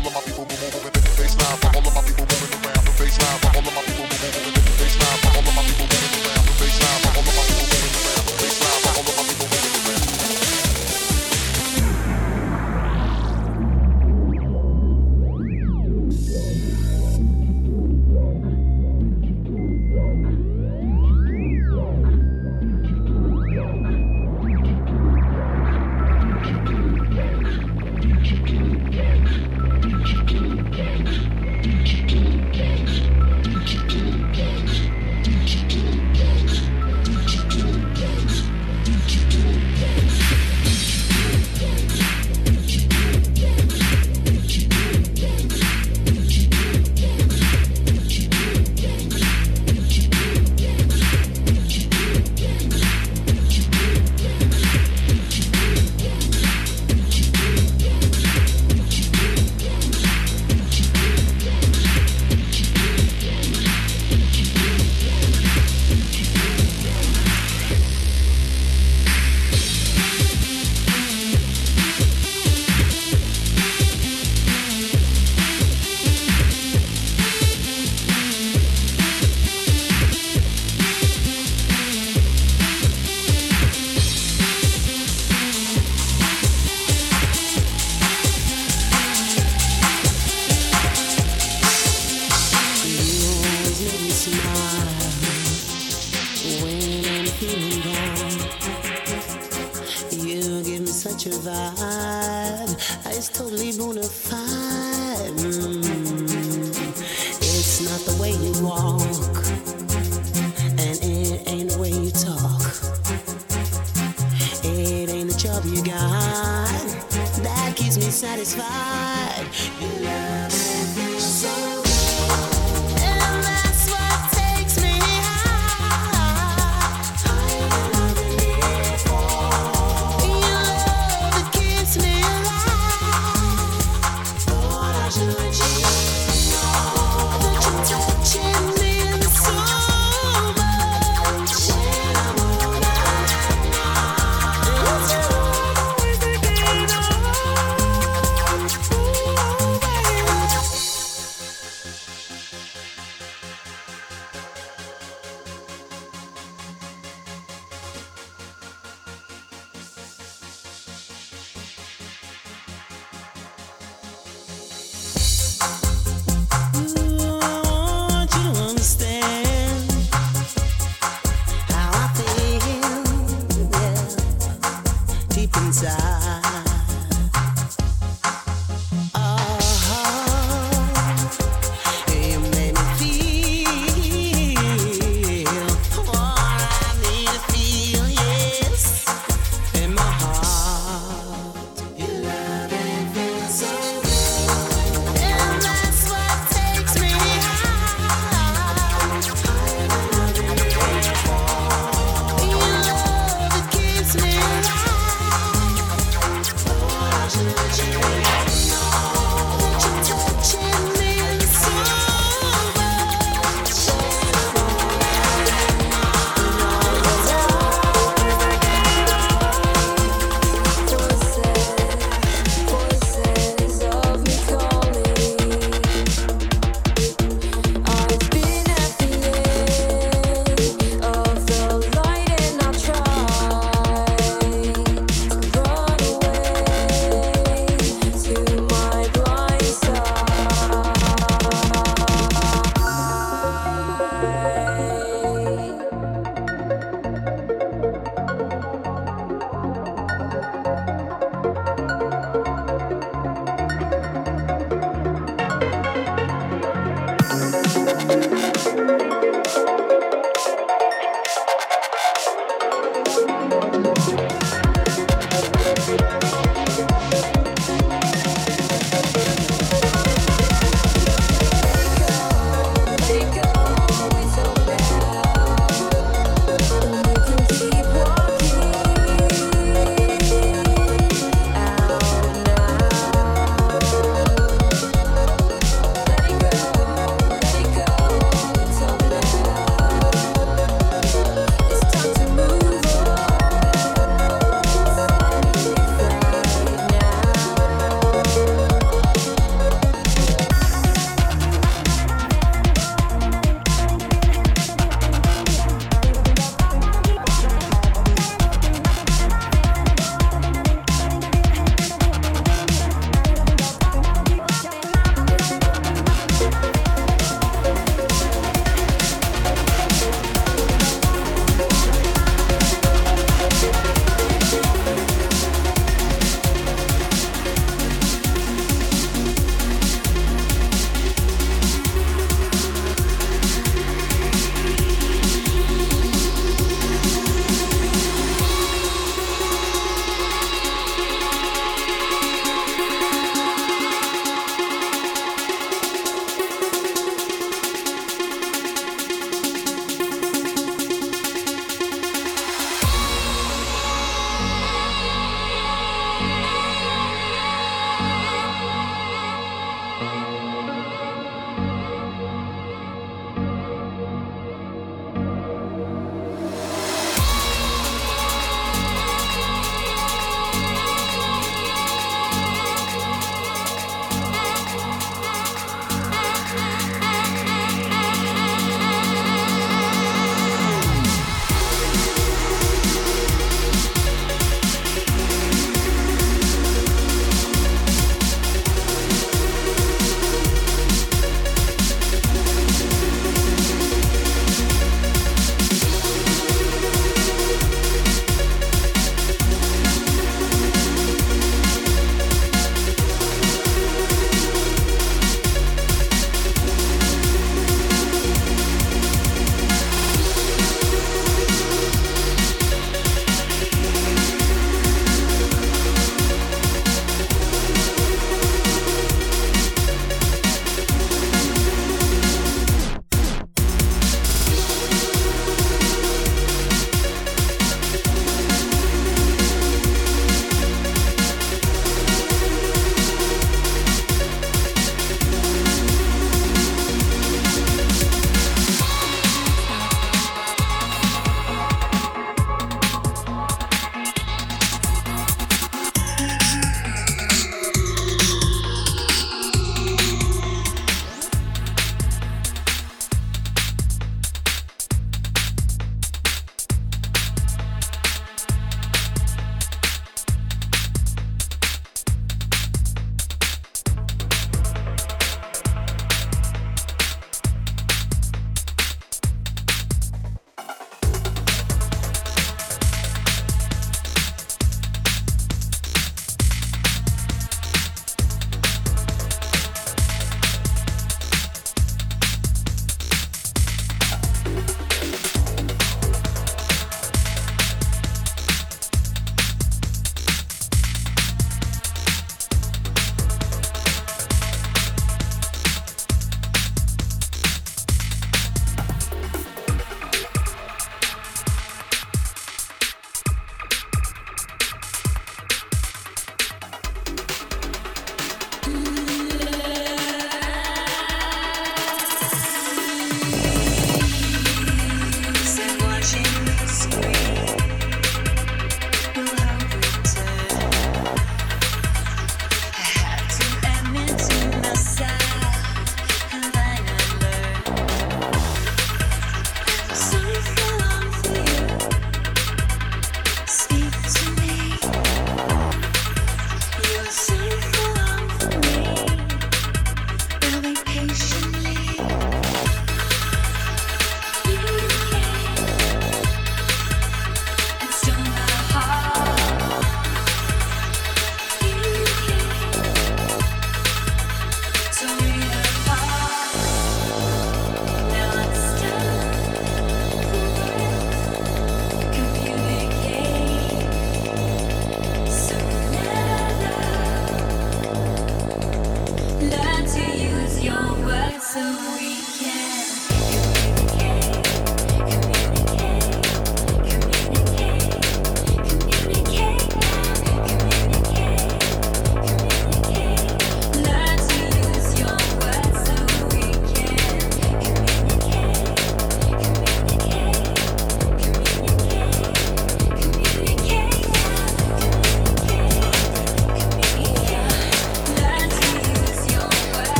all of my people move, moving to the baseline. For all of my people.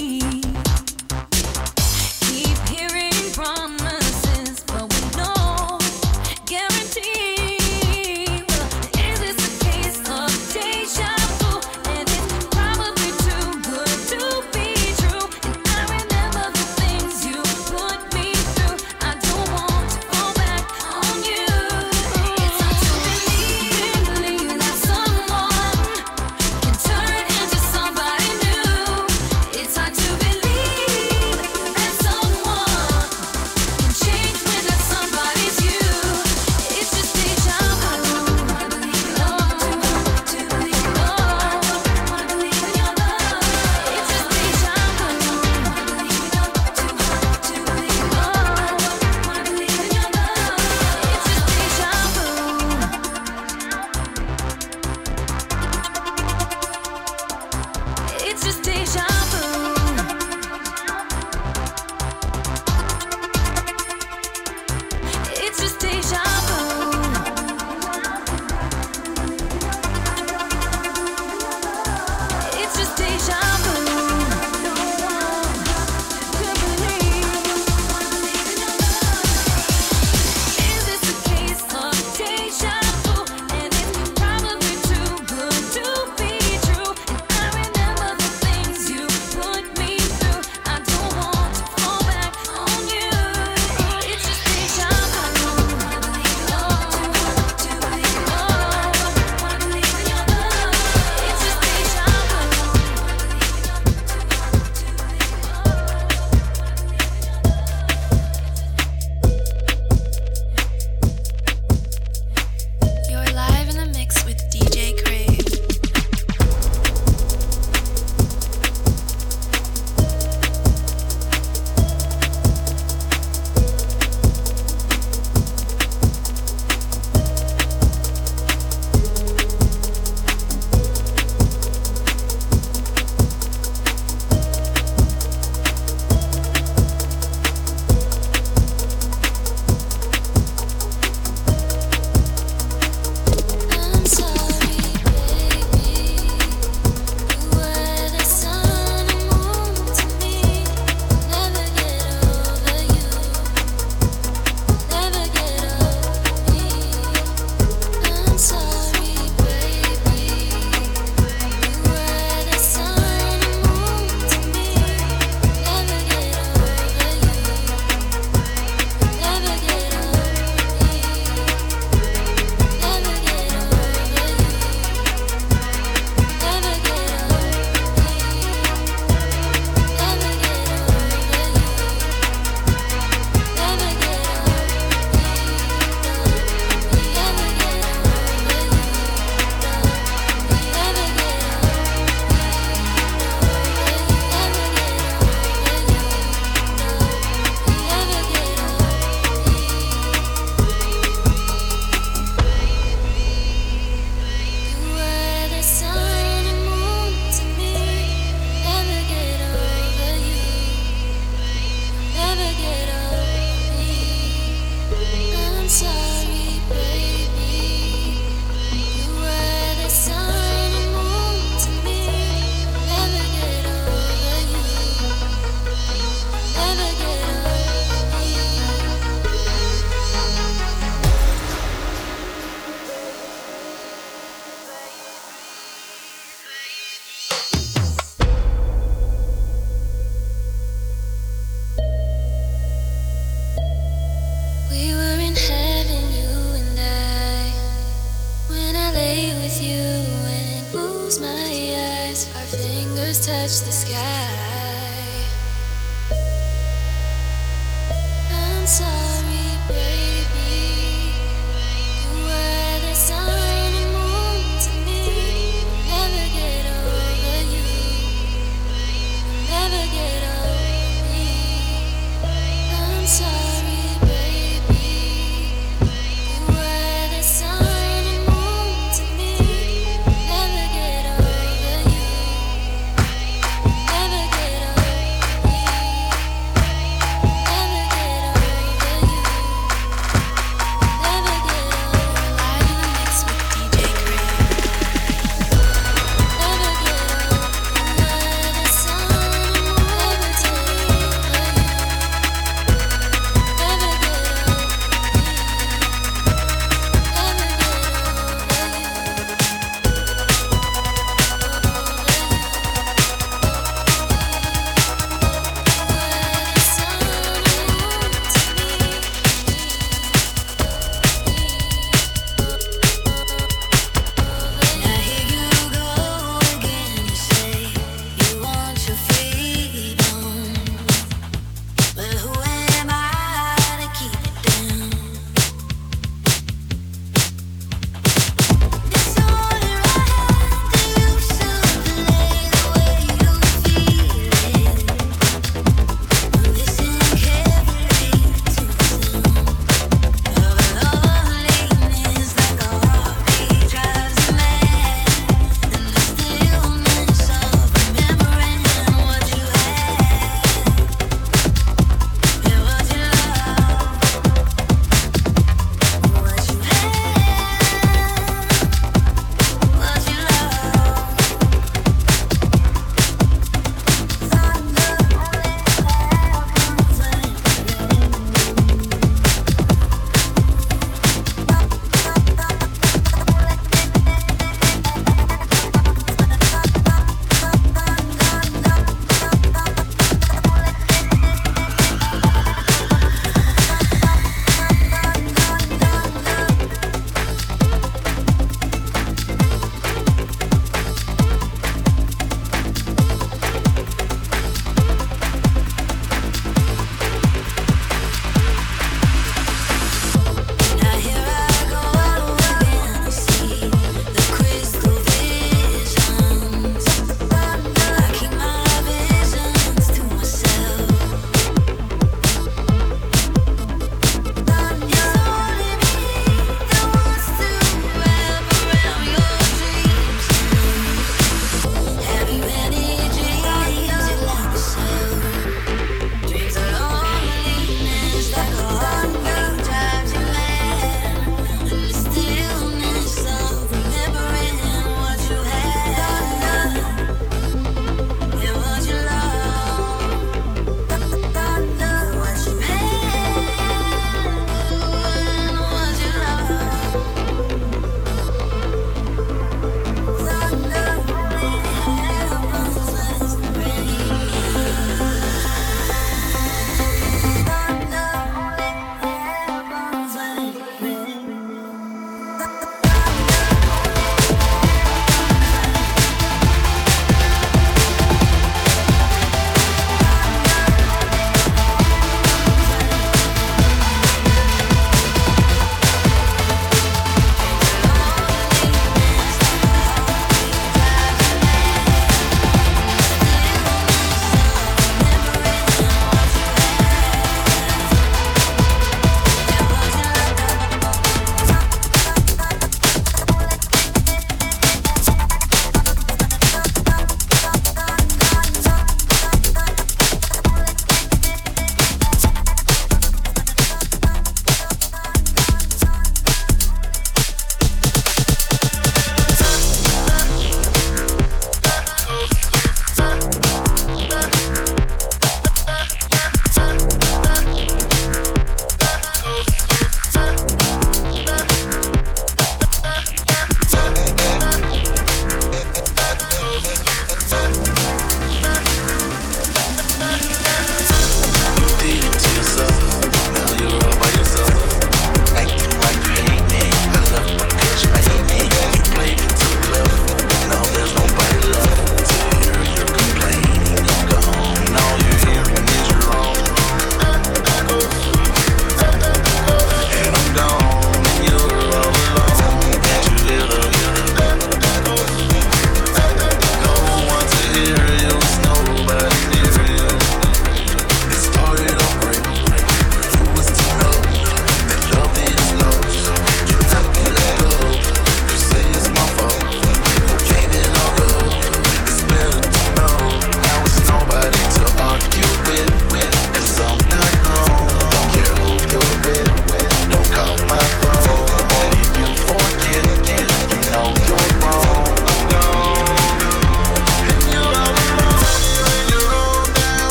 me.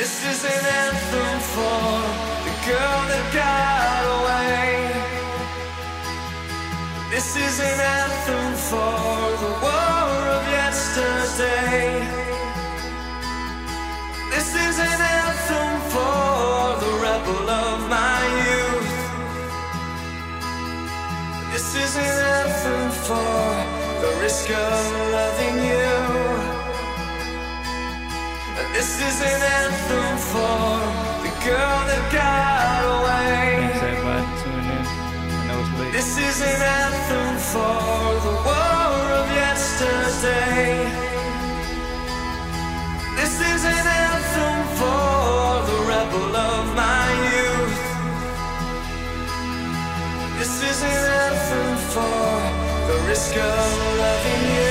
This is an anthem for the girl that got away. This is an anthem for the war of yesterday. This is an anthem for the rebel of my youth. This is an anthem for the risk of loving you. This is an anthem for the girl that got away. Thanks everybody tuning in. I know it's late. This is an anthem for the war of yesterday. This is an anthem for the rebel of my youth. This is an anthem for the risk of loving you.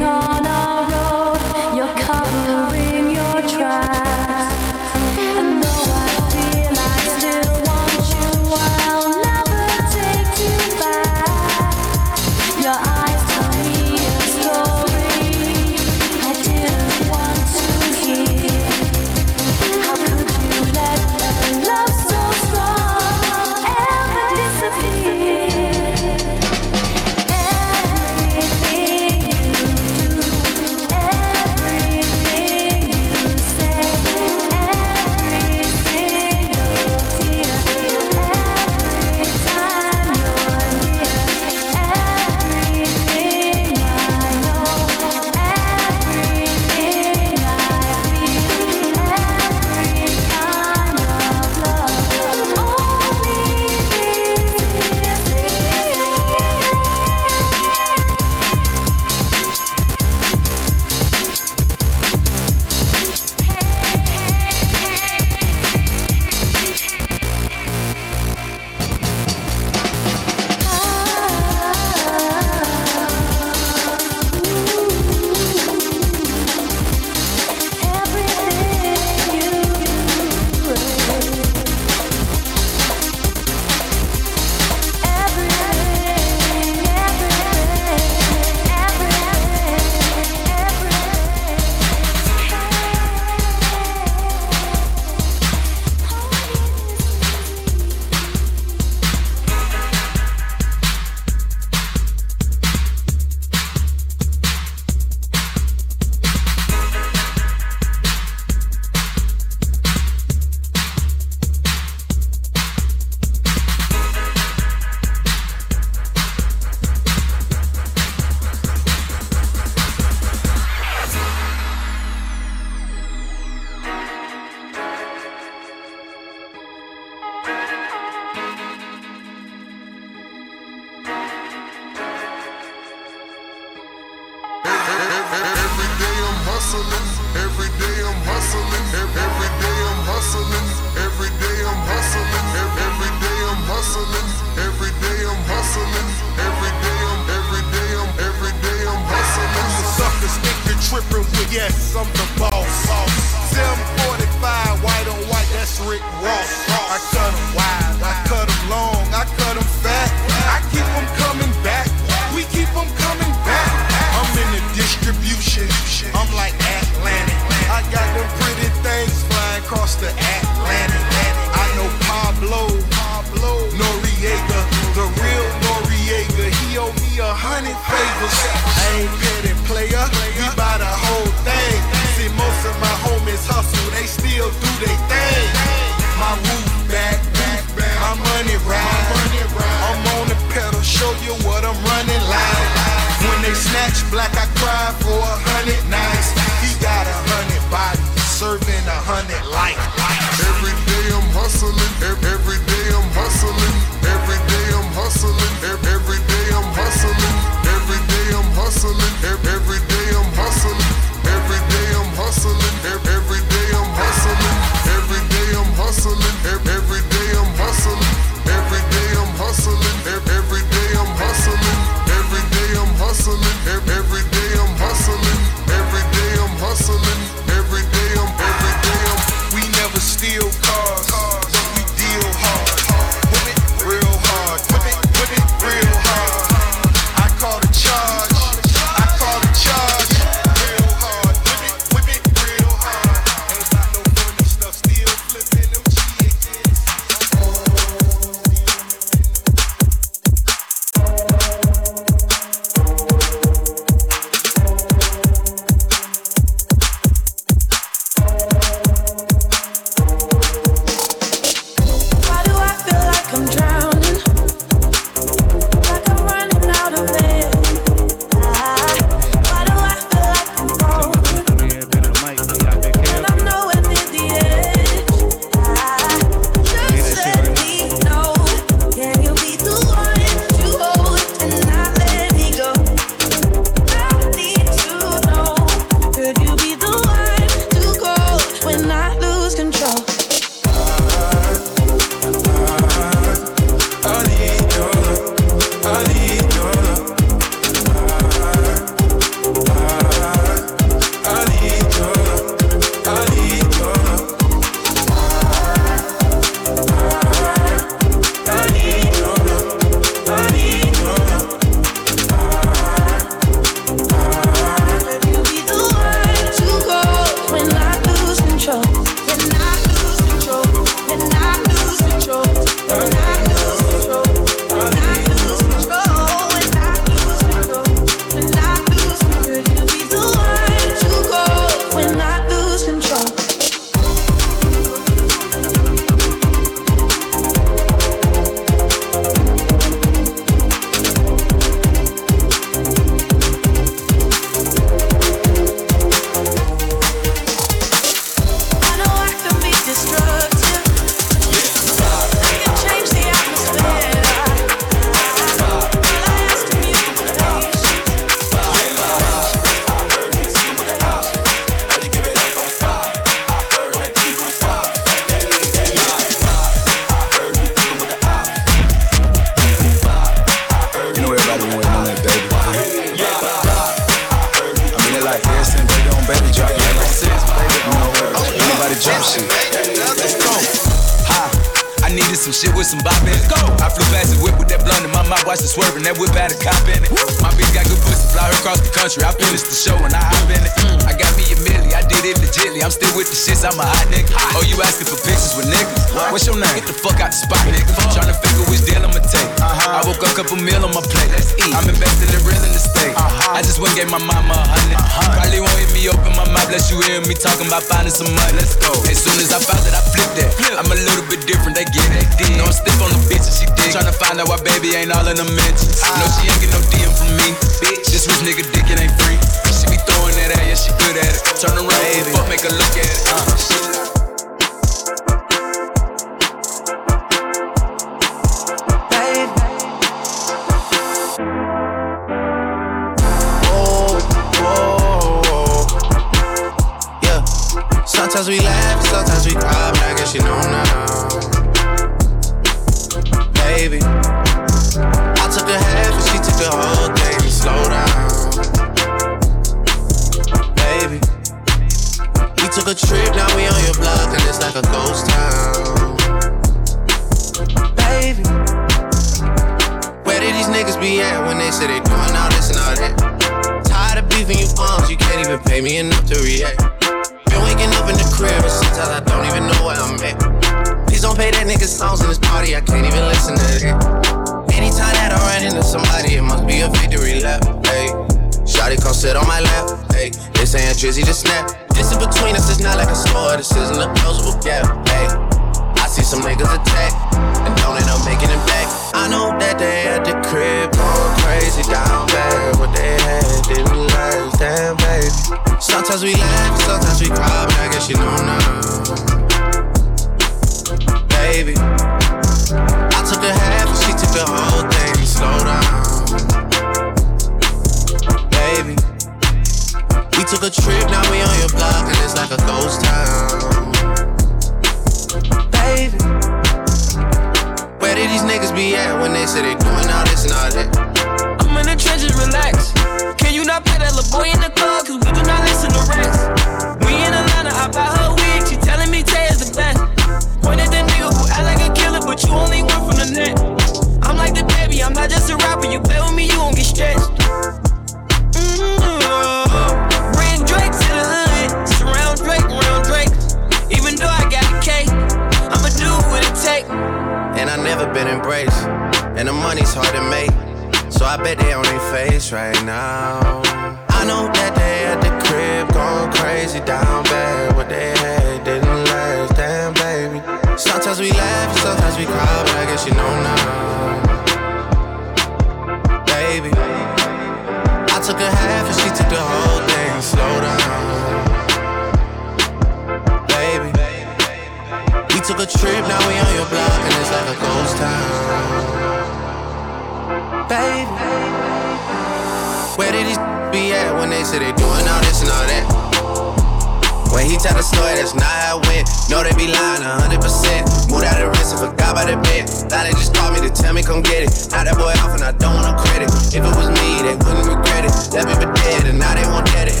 Now that boy off and I don't want no credit. If it was me, they wouldn't regret it. Left me for dead and now they won't get it.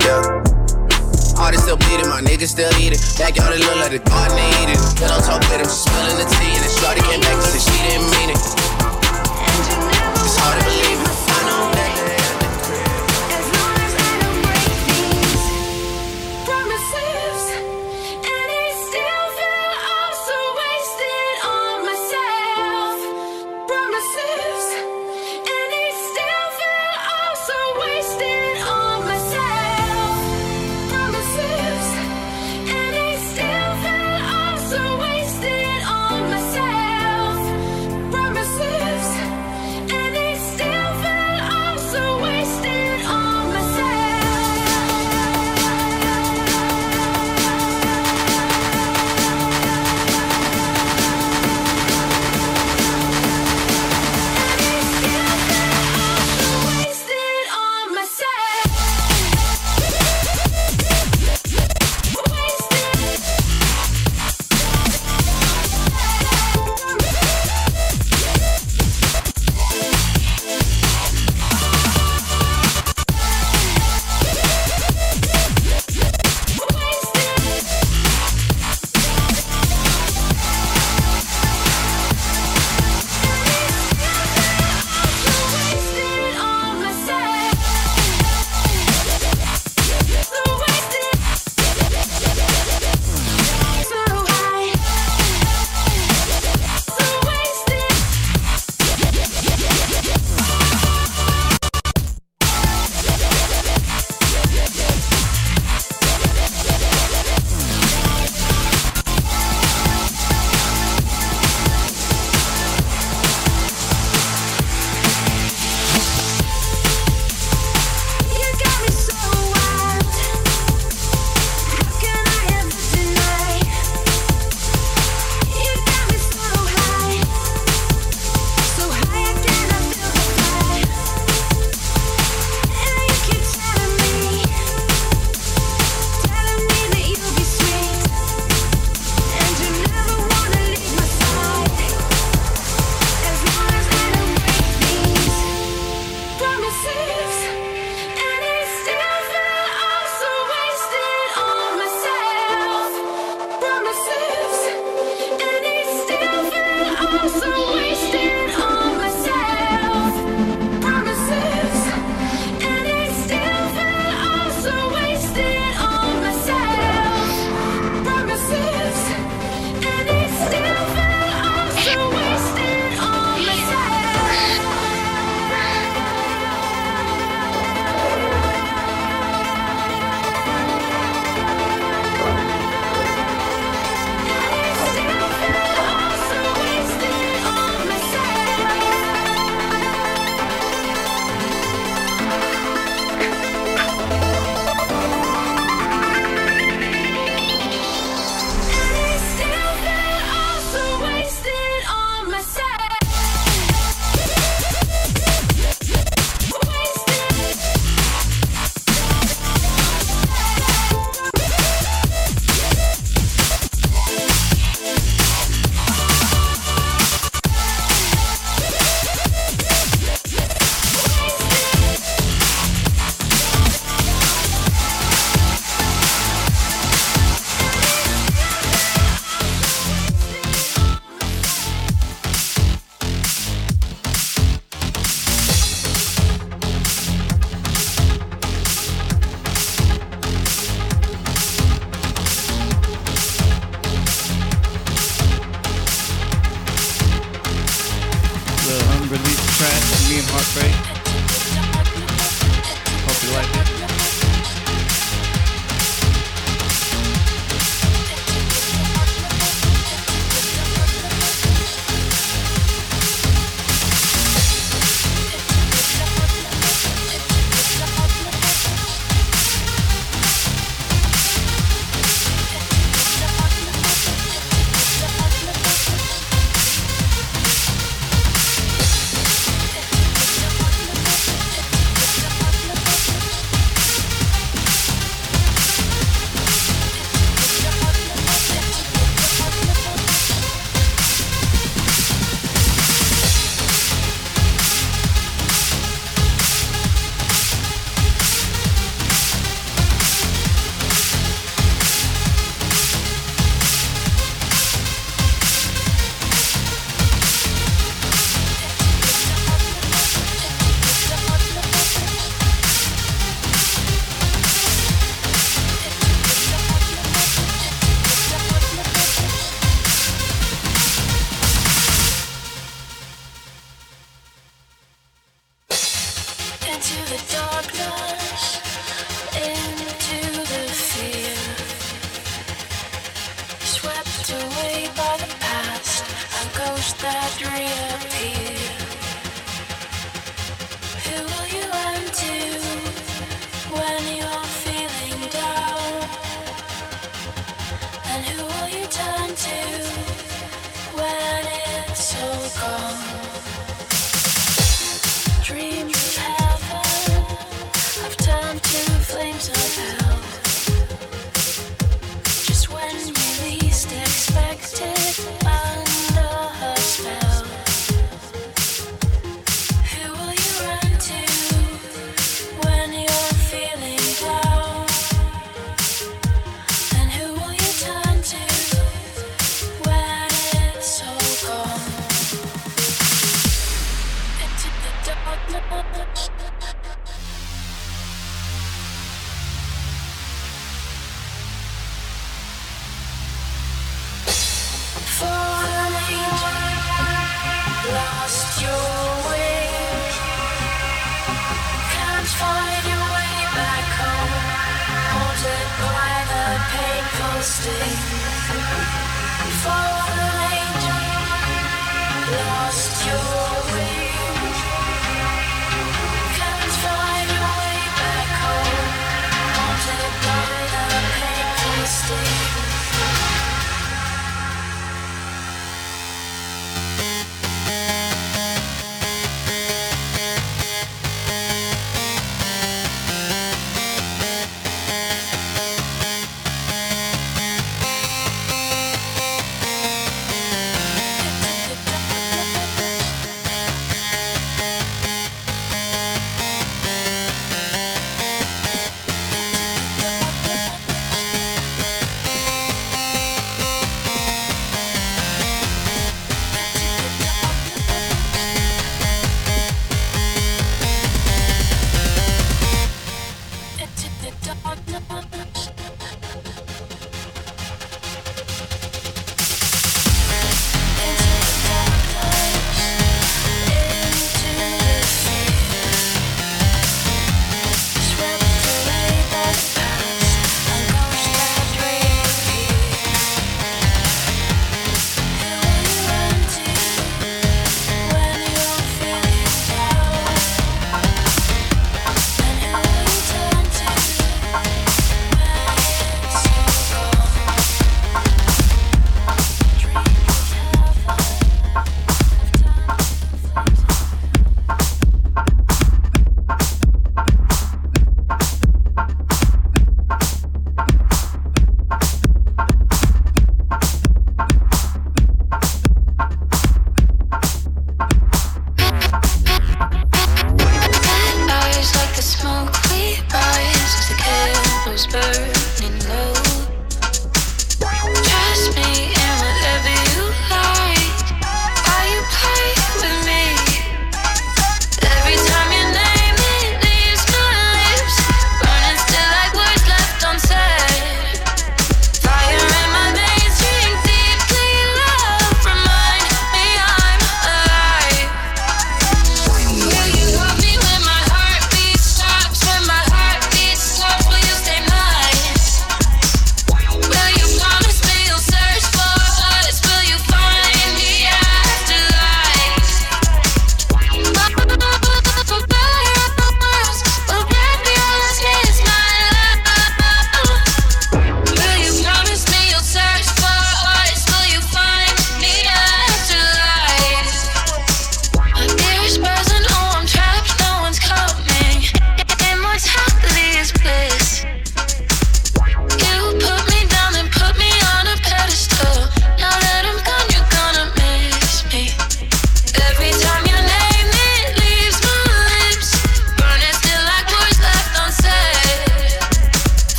Yeah. Heart is still beating, my niggas still eating. Backyard, it look like the garden they eating. Pillow talk with him, smelling the tea. And then Shorty came back and said she didn't mean it. It's hard to believe.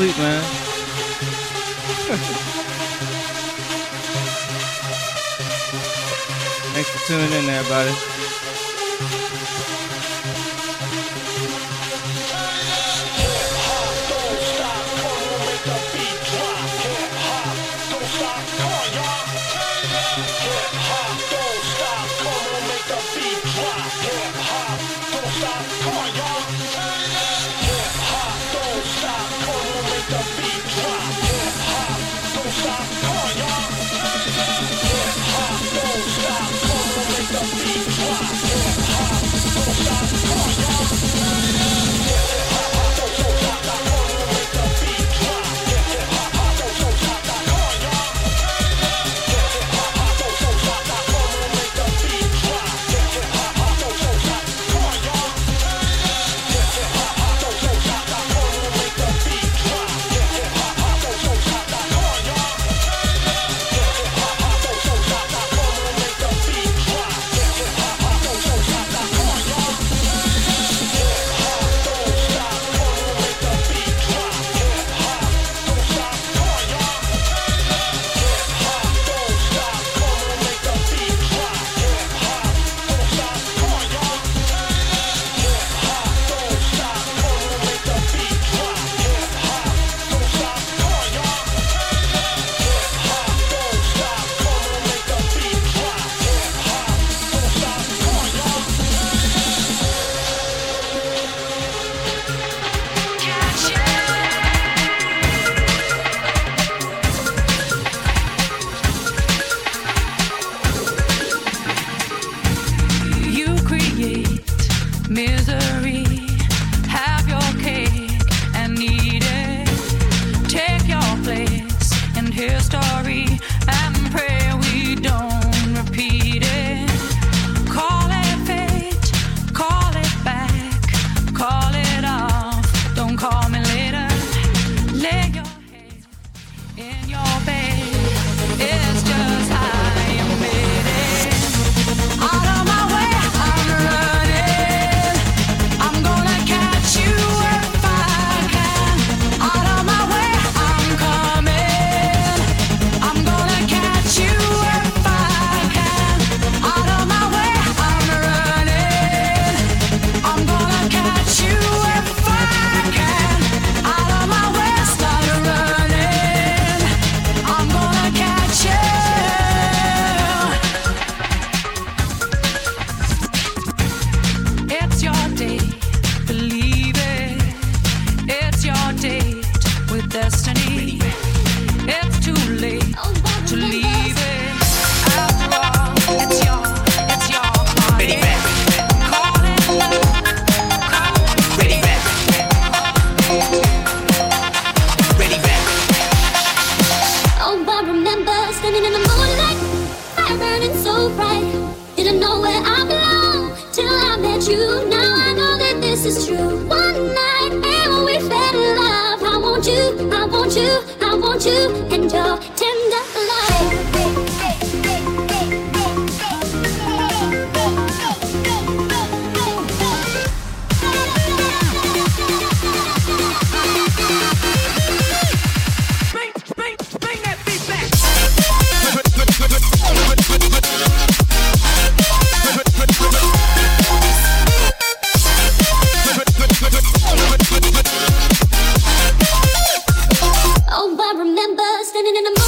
Sleep, man. Thanks for tuning in, everybody.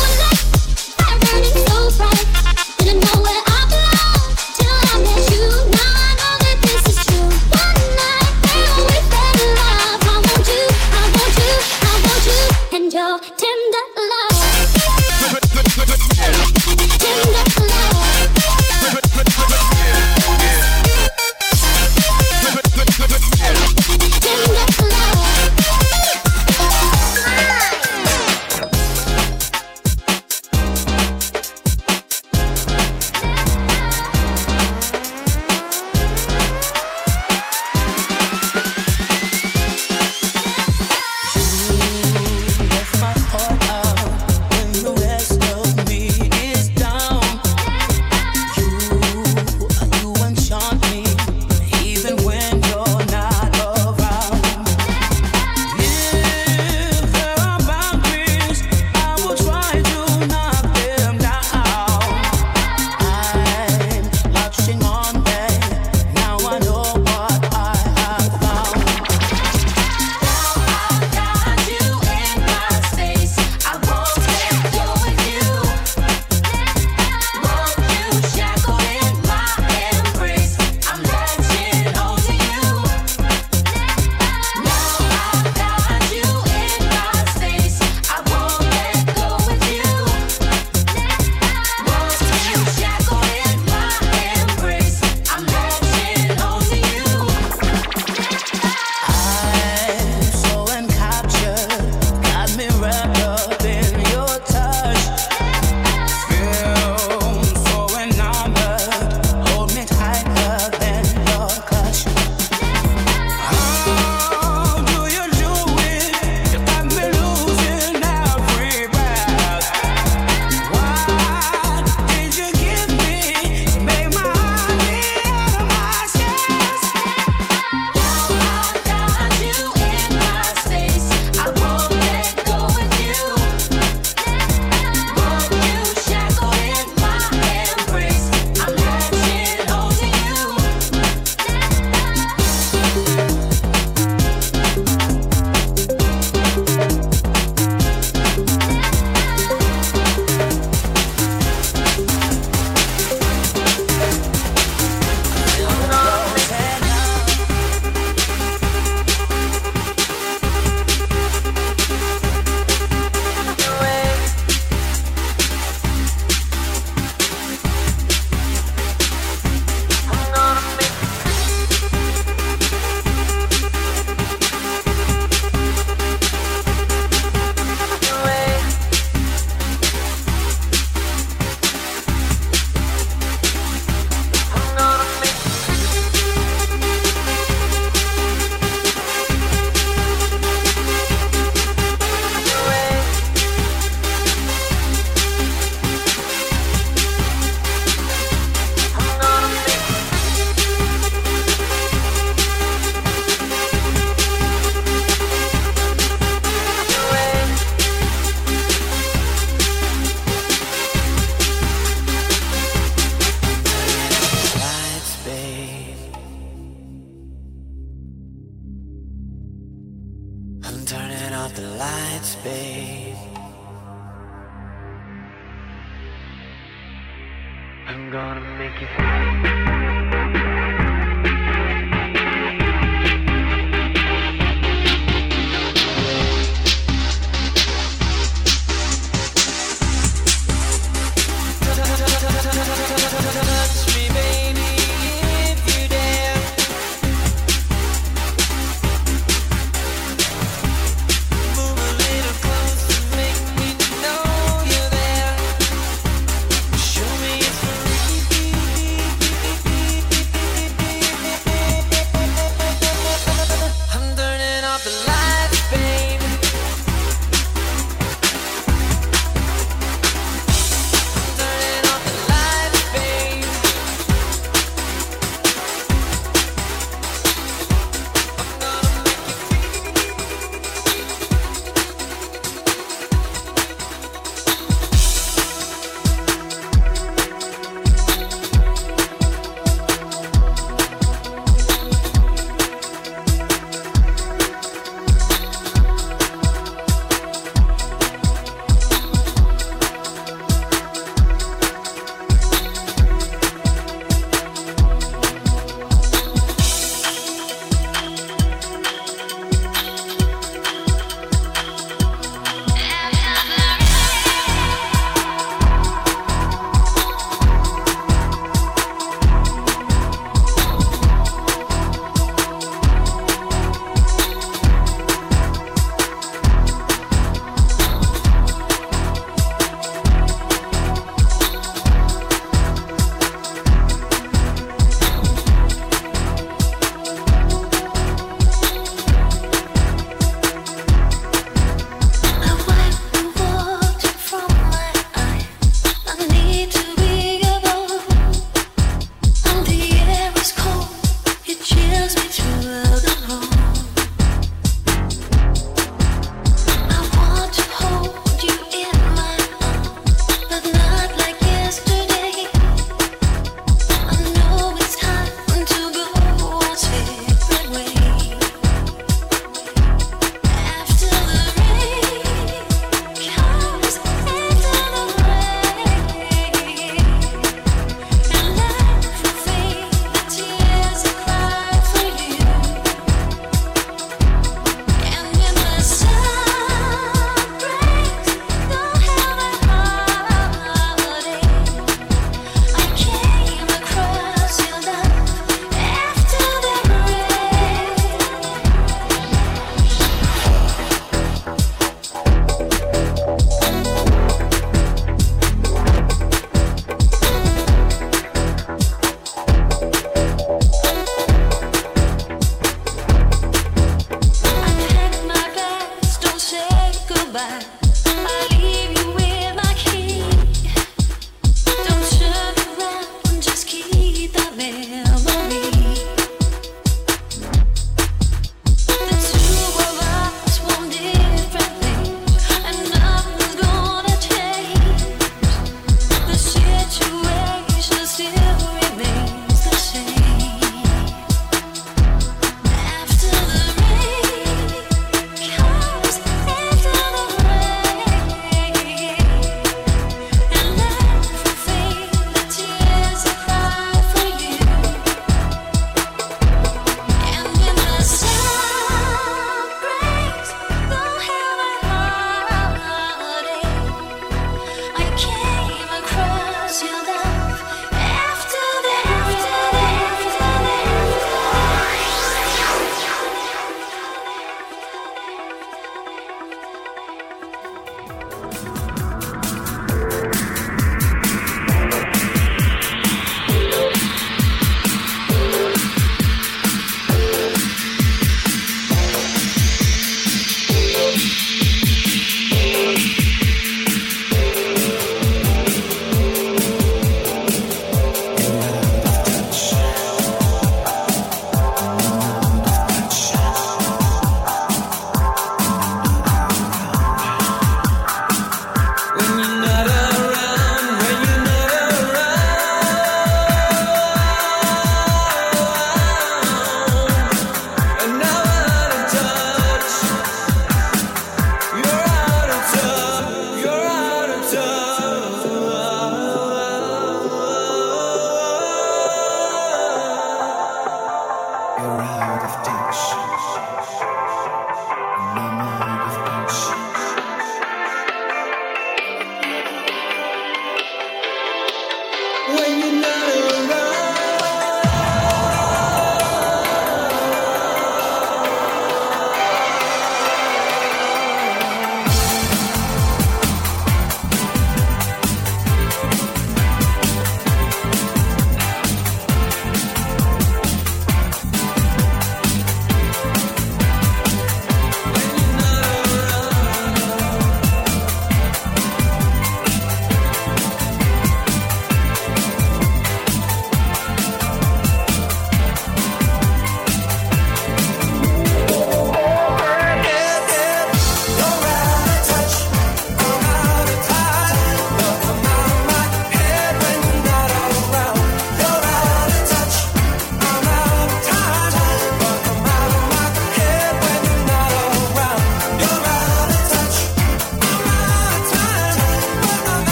one night.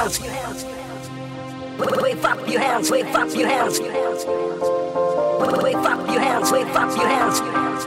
hands. Wave up your hands. Wave up your hands. Wave up your hands. Wave up your hands.